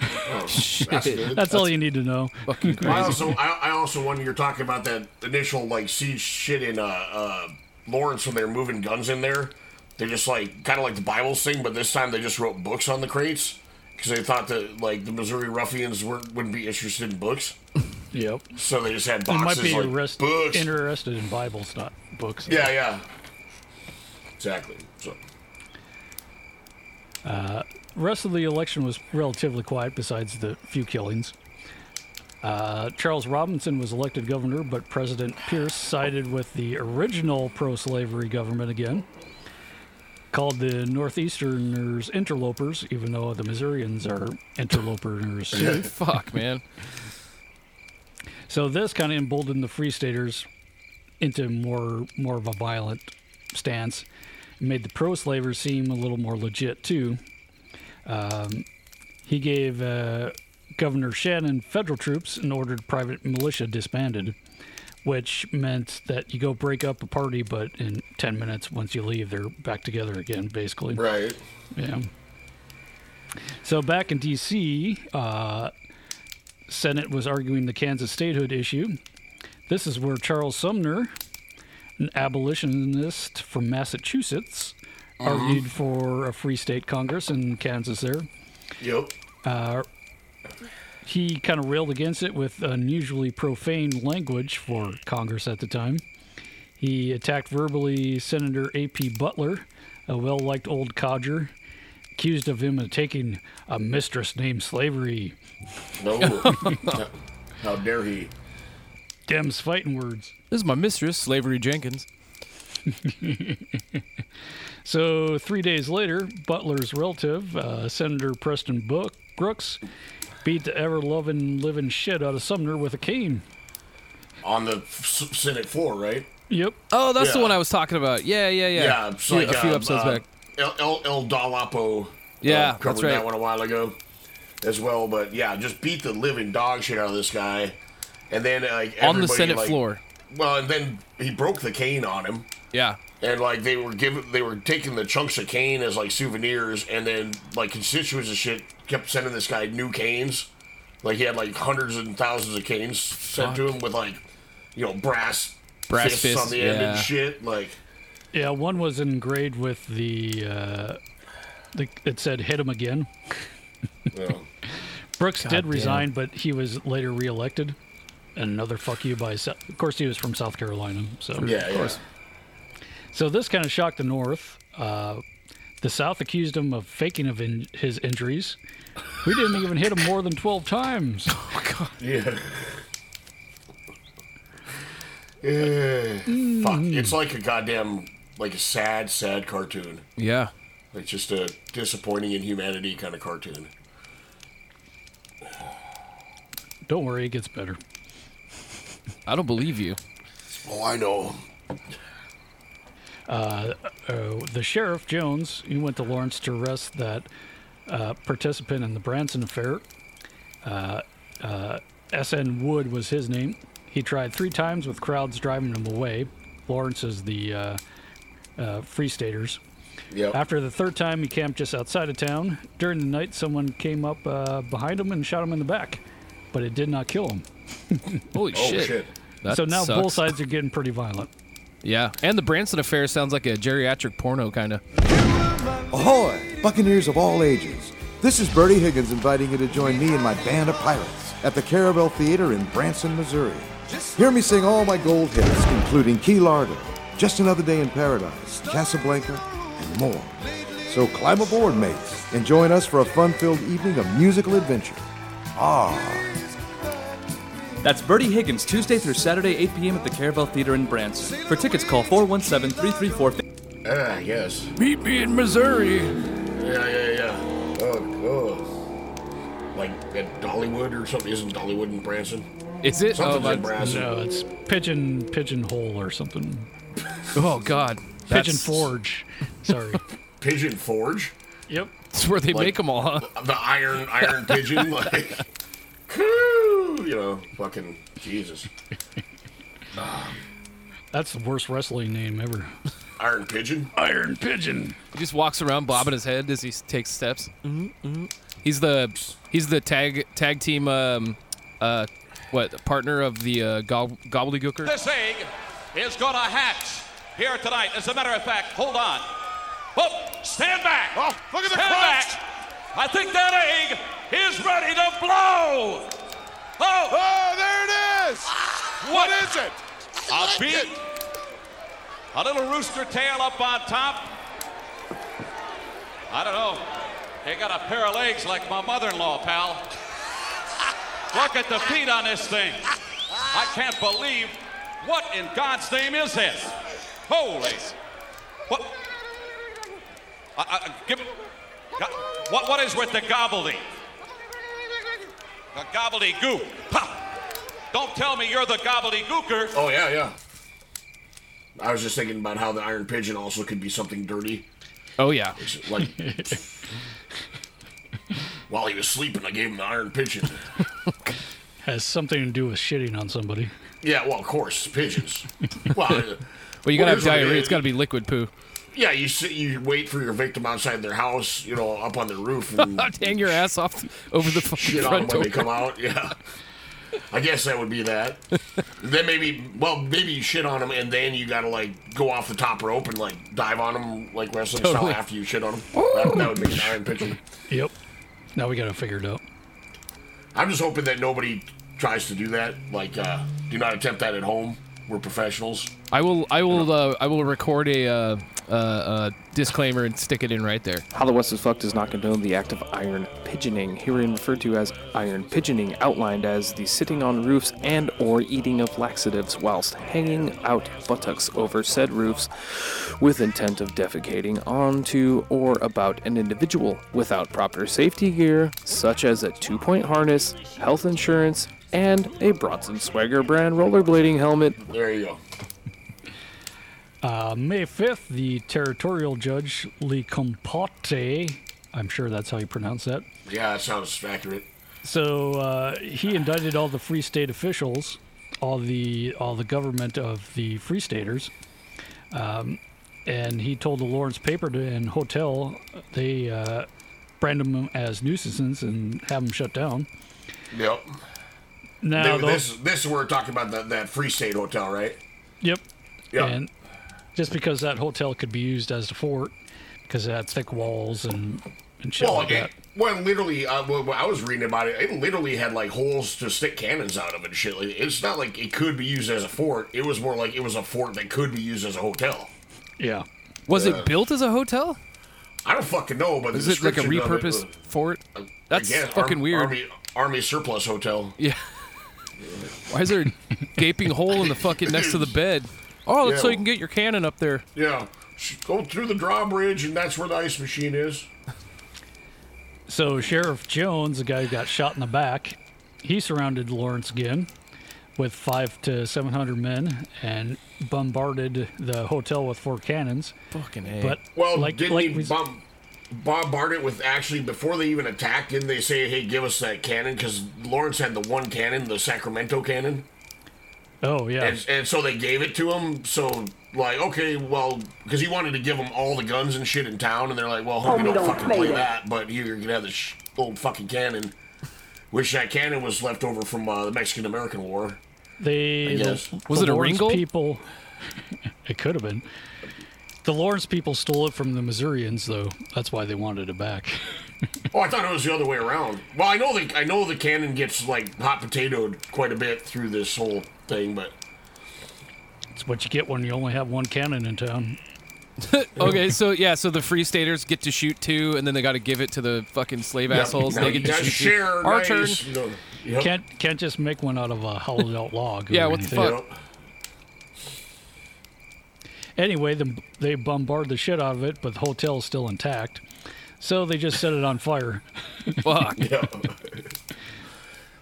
Oh, that's good. That's, all you need to know. I also, I, I also, when you're talking about that initial like siege shit in uh, uh, Lawrence when they're moving guns in there, they just like kind of like the Bible thing, but this time they just wrote books on the crates because they thought that like the Missouri ruffians weren't wouldn't be interested in books, Yep. so they just had They might be like arrest- books. interested in Bibles, not books. yeah, yeah. Exactly. So rest of the election was relatively quiet, besides the few killings. Uh, Charles Robinson was elected governor, but President Pierce sided with the original pro-slavery government again. Called the Northeasterners interlopers, even though the Missourians are interlopers [laughs] too. Fuck, man. So this kind of emboldened the Free Staters into more more of a violent stance. Made the pro-slavers seem a little more legit too. Um, he gave uh, Governor Shannon federal troops and ordered private militia disbanded, which meant that you go break up a party, but in 10 minutes, once you leave, they're back together again, basically. right. Yeah. So back in D.C., uh, Senate was arguing the Kansas statehood issue. This is where Charles Sumner, an abolitionist from Massachusetts, argued for a free state Congress in Kansas there. Yep. Uh, he kind of railed against it with unusually profane language for Congress at the time. He attacked verbally Senator A.P. Butler, a well liked old codger, accused of him of taking a mistress named slavery. No. [laughs] How dare he? Dems fighting words. This is my mistress, Slavery Jenkins. [laughs] So, three days later, Butler's relative, uh, Senator Preston Book, Brooks, beat the ever loving, living shit out of Sumner with a cane. On the S- Senate floor, right? Yep. Oh, that's the one I was talking about. Yeah, yeah, yeah. Yeah, it's like a few uh, episodes uh, back. El, El, El Dalapo. Yeah, uh, that's covered right. that one a while ago as well. But yeah, just beat the living dog shit out of this guy, and then like, On the Senate like- floor. Well, and then he broke the cane on him. Yeah. And like they were giving, they were taking the chunks of cane as like souvenirs, and then like constituents and shit kept sending this guy new canes. Like he had like hundreds and thousands of canes sent to him with like, you know, brass, Brass fists, fists, on the end yeah. and shit. Like, Yeah, one was engraved with the, uh, the it said "hit him again." well, [laughs] Brooks God did damn. resign, but he was later reelected. Another fuck you by, Sou- of course, he was from South Carolina. So yeah, of course. So this kind of shocked the North. Uh, the South accused him of faking of in- his injuries. We didn't even hit him more than twelve times. [laughs] Oh God! Yeah. Yeah. Fuck. It's like a goddamn, like a sad, sad cartoon. Yeah. Like just a disappointing in humanity kind of cartoon. Don't worry, it gets better. I don't believe you. Oh, I know. Uh, uh, the sheriff Jones, he went to Lawrence to arrest that uh, participant in the Branson affair. Uh, uh, S.N. Wood was his name. He tried three times with crowds driving him away. Lawrence is the uh, uh, Free Staters. Yep. After the third time, he camped just outside of town. During the night, someone came up uh, behind him and shot him in the back, but it did not kill him. [laughs] Holy Oh, shit. shit. That so now sucks. both sides are getting pretty violent. Yeah. And the Branson affair sounds like a geriatric porno kind of. Ahoy, Buccaneers of all ages. This is Bertie Higgins inviting you to join me and my band of pirates at the Caravel Theater in Branson, Missouri. Hear me sing all my gold hits, including Key Largo, Just Another Day in Paradise, Casablanca, and more. So climb aboard, mates, and join us for a fun filled evening of musical adventure. Ah. That's Bertie Higgins, Tuesday through Saturday, 8 p.m. at the Caravel Theater in Branson. For tickets, call 417 334 Ah, yes. Meet me in Missouri. Yeah, yeah, yeah. Oh, oh. Like at Dollywood or something? Isn't Dollywood in Branson? Is it? Something's oh, in my- Branson. No, it's Pigeon Pigeon Hole or something. [laughs] oh God. Pigeon Forge. Sorry. [laughs] Pigeon Forge? Yep. That's where they Like- make them all, huh? The iron iron pigeon, like coo, [laughs] you know, fucking Jesus. That's the worst wrestling name ever. Iron pigeon? Iron Pigeon. He just walks around bobbing his head as he takes steps. Mm-hmm. He's the he's the tag tag team um uh what partner of the uh, gob- gobbledygooker. This egg is going to hatch here tonight. As a matter of fact, hold on. Oh, stand back. Oh, look at the stand back. I think that egg is ready to blow. Oh, Oh, there it is! what is it? A beak. A little rooster tail up on top. I don't know. They got a pair of legs like my mother-in-law, pal. [laughs] Look at the feet on this thing. I can't believe what in God's name is this? Holy. What? I, I, give me. What, what is with the gobbledy? The gobbledygook. Ha! Don't tell me you're the gobbledygooker. Oh yeah, yeah. I was just thinking about how the iron pigeon also could be something dirty. Oh yeah. It's like [laughs] while he was sleeping, I gave him the iron pigeon. [laughs] Has something to do with shitting on somebody. Yeah, well, of course, pigeons. Well, uh, [laughs] Well, you gotta have here's what it diarrhea. It's gotta be liquid poo. Yeah, you sit, you wait for your victim outside their house, you know, up on the roof, and [laughs] Hang your ass off over the fucking shit on them front when door. they come out. Yeah. I guess that would be that. then maybe, well, maybe you shit on them and then you gotta like go off the top rope and like dive on them like wrestling Totally. style after you shit on them. That, that would make an iron pitcher. Yep. Now we got to figure it out. I'm just hoping that nobody tries to do that. Like, uh, do not attempt that at home. We're professionals. I will. I will. Uh, I will record a uh, uh, uh, disclaimer and stick it in right there. How the West is Fucked does not condone the act of iron pigeoning, herein referred to as iron pigeoning, outlined as the sitting on roofs and or eating of laxatives whilst hanging out buttocks over said roofs with intent of defecating onto or about an individual without proper safety gear, such as a two-point harness, health insurance, and a Bronson Swagger brand rollerblading helmet. There you go. Uh, May 5th, the territorial judge Lee Compote, I'm sure that's how you pronounce that. Yeah, that sounds accurate. So uh, he indicted all the Free State officials, all the all the government of the Free Staters, um, and he told the Lawrence Paper and Hotel they uh, brand them as nuisances and have them shut down. Yep. Now They- those- this, this is where we're talking about that, that Free State Hotel, right? Yep. Yeah. And just because that hotel could be used as a fort, because it had thick walls and, and shit well, like it, that. well, literally, uh, when when I was reading about it. It literally had like holes to stick cannons out of and shit. Like, it's not like it could be used as a fort. It was more like it was a fort that could be used as a hotel. Yeah. Was Yeah. it built as a hotel? I don't fucking know, but Is it like a description of it repurposed was- fort? That's Again, fucking Ar- weird. Army, Army surplus hotel. Yeah. [laughs] Why is there a gaping hole in the fucking next to the [laughs] bed? Oh, that's so you can get your cannon up there. Yeah, go through the drawbridge, and that's where the ice machine is. So Sheriff Jones, the guy who got shot in the back, he surrounded Lawrence again with five to seven hundred men and bombarded the hotel with four cannons. Fucking A. But Well, like, didn't like he we- bomb, bombard it with actually before they even attacked? Didn't they say, "Hey, give us that cannon"? Because Lawrence had the one cannon, the Sacramento cannon. Oh yeah. And, and so they gave it to him. So like, okay, well, because he wanted to give them all the guns and shit in town, and they're like, well, hope Homie, you don't, don't fucking play play that. that. But here you can have this sh- old fucking cannon. Which that cannon was left over from uh, the Mexican American War. They the- Was the it a Lawrence Ringgold? People, [laughs] it could have been. The Lawrence people stole it from the Missourians, though. That's why they wanted it back. [laughs] [laughs] Oh, I thought it was the other way around. Well, I know the I know the cannon gets like hot potatoed quite a bit through this whole thing, but It's what you get when you only have one cannon in town. [laughs] okay, so yeah, so the free staters get to shoot two, and then they got to give it to the fucking slave Yeah, assholes. now They get you to gotta two. share, Our nice, turn. you know. Can't can't just make one out of a hollowed out log. [laughs] Yeah, what the anything. fuck? Anyway, the, they bombard the shit out of it, but the hotel's still intact. So they just set it on fire. [laughs] Fuck. Yeah.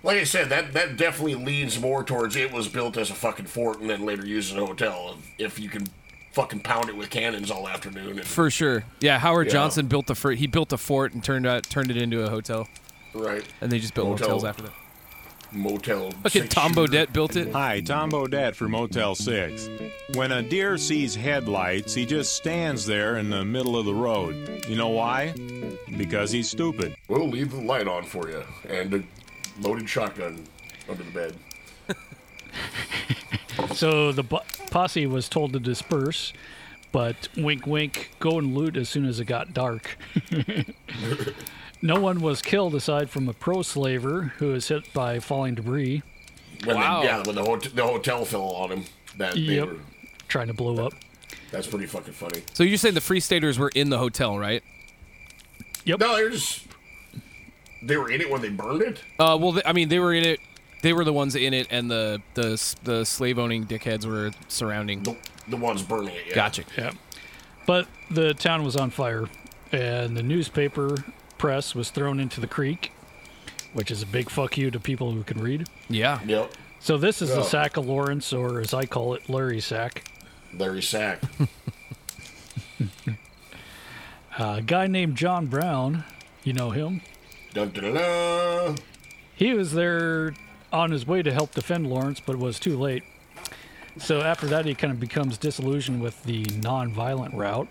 Like I said, that that definitely leans more towards it was built as a fucking fort and then later used as a hotel. If you can fucking pound it with cannons all afternoon. And, For sure. Yeah, Howard Yeah. Johnson built the fort. He built a fort and turned out turned it into a hotel. Right. And they just built Motel. hotels after that. Motel. Fucking Tom Bodett built it. Hi, Tom Bodett for Motel 6. When a deer sees headlights, he just stands there in the middle of the road. You know why? Because he's stupid. We'll leave the light on for you and a loaded shotgun under the bed. [laughs] So the bu- posse was told to disperse, but wink, wink, go and loot as soon as it got dark. [laughs] no one was killed aside from a pro slaver who was hit by falling debris. When Wow. They, yeah, when the, hot- the hotel fell on him. That they Yep. were, Trying to blow up. that's pretty fucking funny. So you're saying the free staters were in the hotel, right? Yep. No, they're just they were in it when they burned it. Uh, well, th- I mean, they were in it. They were the ones in it, and the the the slave owning dickheads were surrounding. The, the ones burning it. Yeah. Gotcha. Yeah. But the town was on fire, and the newspaper press was thrown into the creek, which is a big fuck you to people who can read. Yeah. Yep. So this is the sack of Lawrence, or as I call it, Larry Sack. Larry Sack. Uh, [laughs] a guy named John Brown, you know him. Dun, dun, dun, dun. He was there on his way to help defend Lawrence, but was too late. So after that, he kind of becomes disillusioned with the non-violent route.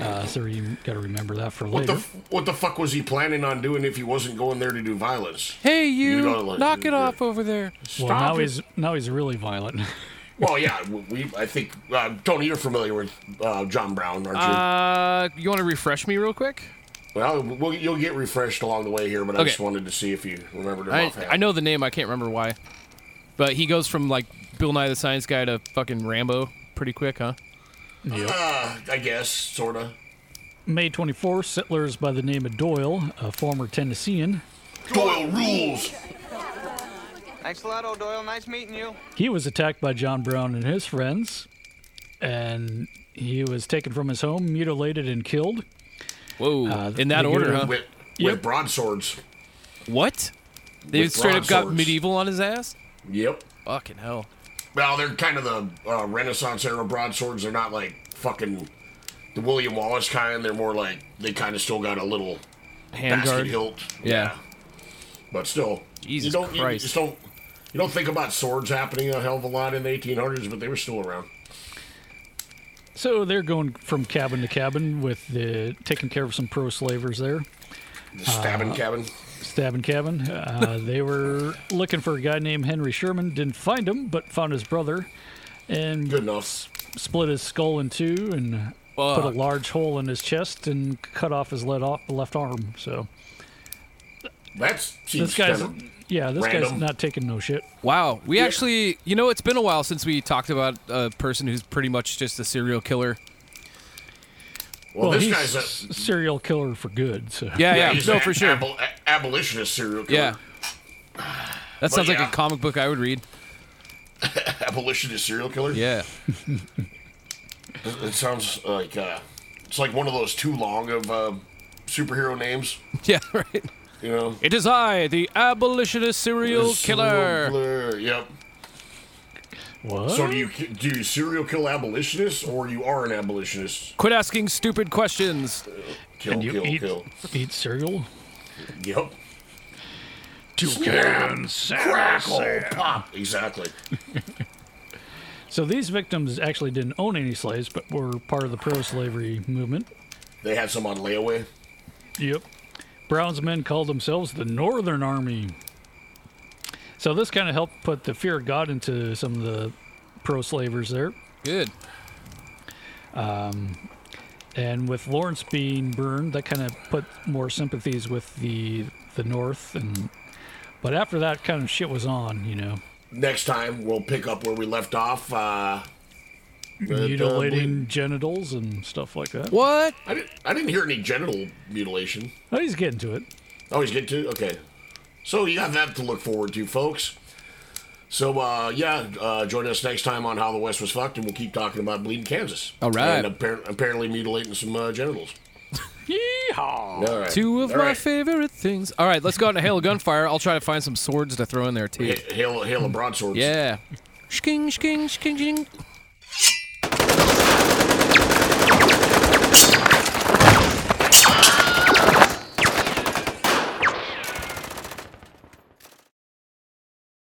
Uh, so you got to remember that for What later. the f- what the fuck was he planning on doing if he wasn't going there to do violence? Hey, you, know, like- knock it off over there. well, now he's now he's really violent. [laughs] Well, yeah, we. we- I think uh, Tony, you're familiar with uh, John Brown, aren't you? Uh, you want to refresh me real quick? well, we'll, you'll get refreshed along the way here, but I just wanted to see if you remembered him I, offhand. I know the name. I can't remember why. But he goes from like Bill Nye the Science Guy to fucking Rambo pretty quick, huh? Uh, I guess, sorta. May 24th, settlers by the name of Doyle, a former Tennessean, Doyle rules. Thanks a lot, O'Doyle. Nice meeting you. he was attacked by John Brown and his friends, and he was taken from his home, mutilated, and killed. Whoa, Uh, in that order, huh? him- With, Yep. with broadswords. What? They With straight up got broadswords. medieval on his ass? Yep. Fucking hell. Well, they're kind of the uh, Renaissance era broadswords. They're not like fucking the William Wallace kind. They're more like they kind of still got a little Handguard? basket hilt. Yeah. But still, Jesus you don't, You Christ. just don't. You don't think about swords happening a hell of a lot in the 1800s, but they were still around. So they're going from cabin to cabin with the taking care of some pro slavers there. The stabbing Uh, cabin. Stabbing cabin. Uh, they were looking for a guy named Henry Sherman. Didn't find him, but found his brother, and good enough. Split his skull in two and put a large hole in his chest and cut off his left off left arm. So That's this guy's yeah, this guy's not taking no shit. Wow. We actually, you know, it's been a while since we talked about a person who's pretty much just a serial killer. Well, this he's guy's a s- serial killer for good. So Yeah, yeah, he's no, an for sure. abol- abolitionist serial killer. Yeah. That But sounds like a comic book I would read. [laughs] abolitionist serial killer. Yeah. [laughs] It, it sounds like uh, it's like one of those too long of uh, superhero names. [laughs] Yeah, right. You know, It is I, the abolitionist serial killer. killer. Yep. What? So do you do you serial kill abolitionists or you are an abolitionist? Quit asking stupid questions. Uh, kill, Can you kill, eat, kill. eat cereal? Yep. Toucan crackle pop. Exactly. [laughs] So these victims actually didn't own any slaves, but were part of the pro-slavery movement. They had some on layaway. Yep. Brown's men called themselves the Northern Army. So this kind of helped put the fear of God into some of the pro-slavers there. Good. Um, and with Lawrence being burned, that kind of put more sympathies with the the North. And but after that kind of shit was on, you know, Next time we'll pick up where we left off. Uh, with, uh, mutilating genitals and stuff like that. What? I didn't, I didn't hear any genital mutilation. Oh, he's getting to it. Oh, he's getting to okay. So you got that to look forward to, folks. So uh, yeah, uh, join us next time on How the West Was Fucked, and we'll keep talking about bleeding Kansas. All right. And appar- apparently mutilating some uh, genitals. [laughs] Yeehaw! All right. Two of All my right. favorite things. All right, let's go out and hail a gunfire. I'll try to find some swords to throw in there too. Ha- Hail, hail of broadswords. Yeah. Shking, shking, shking, shking.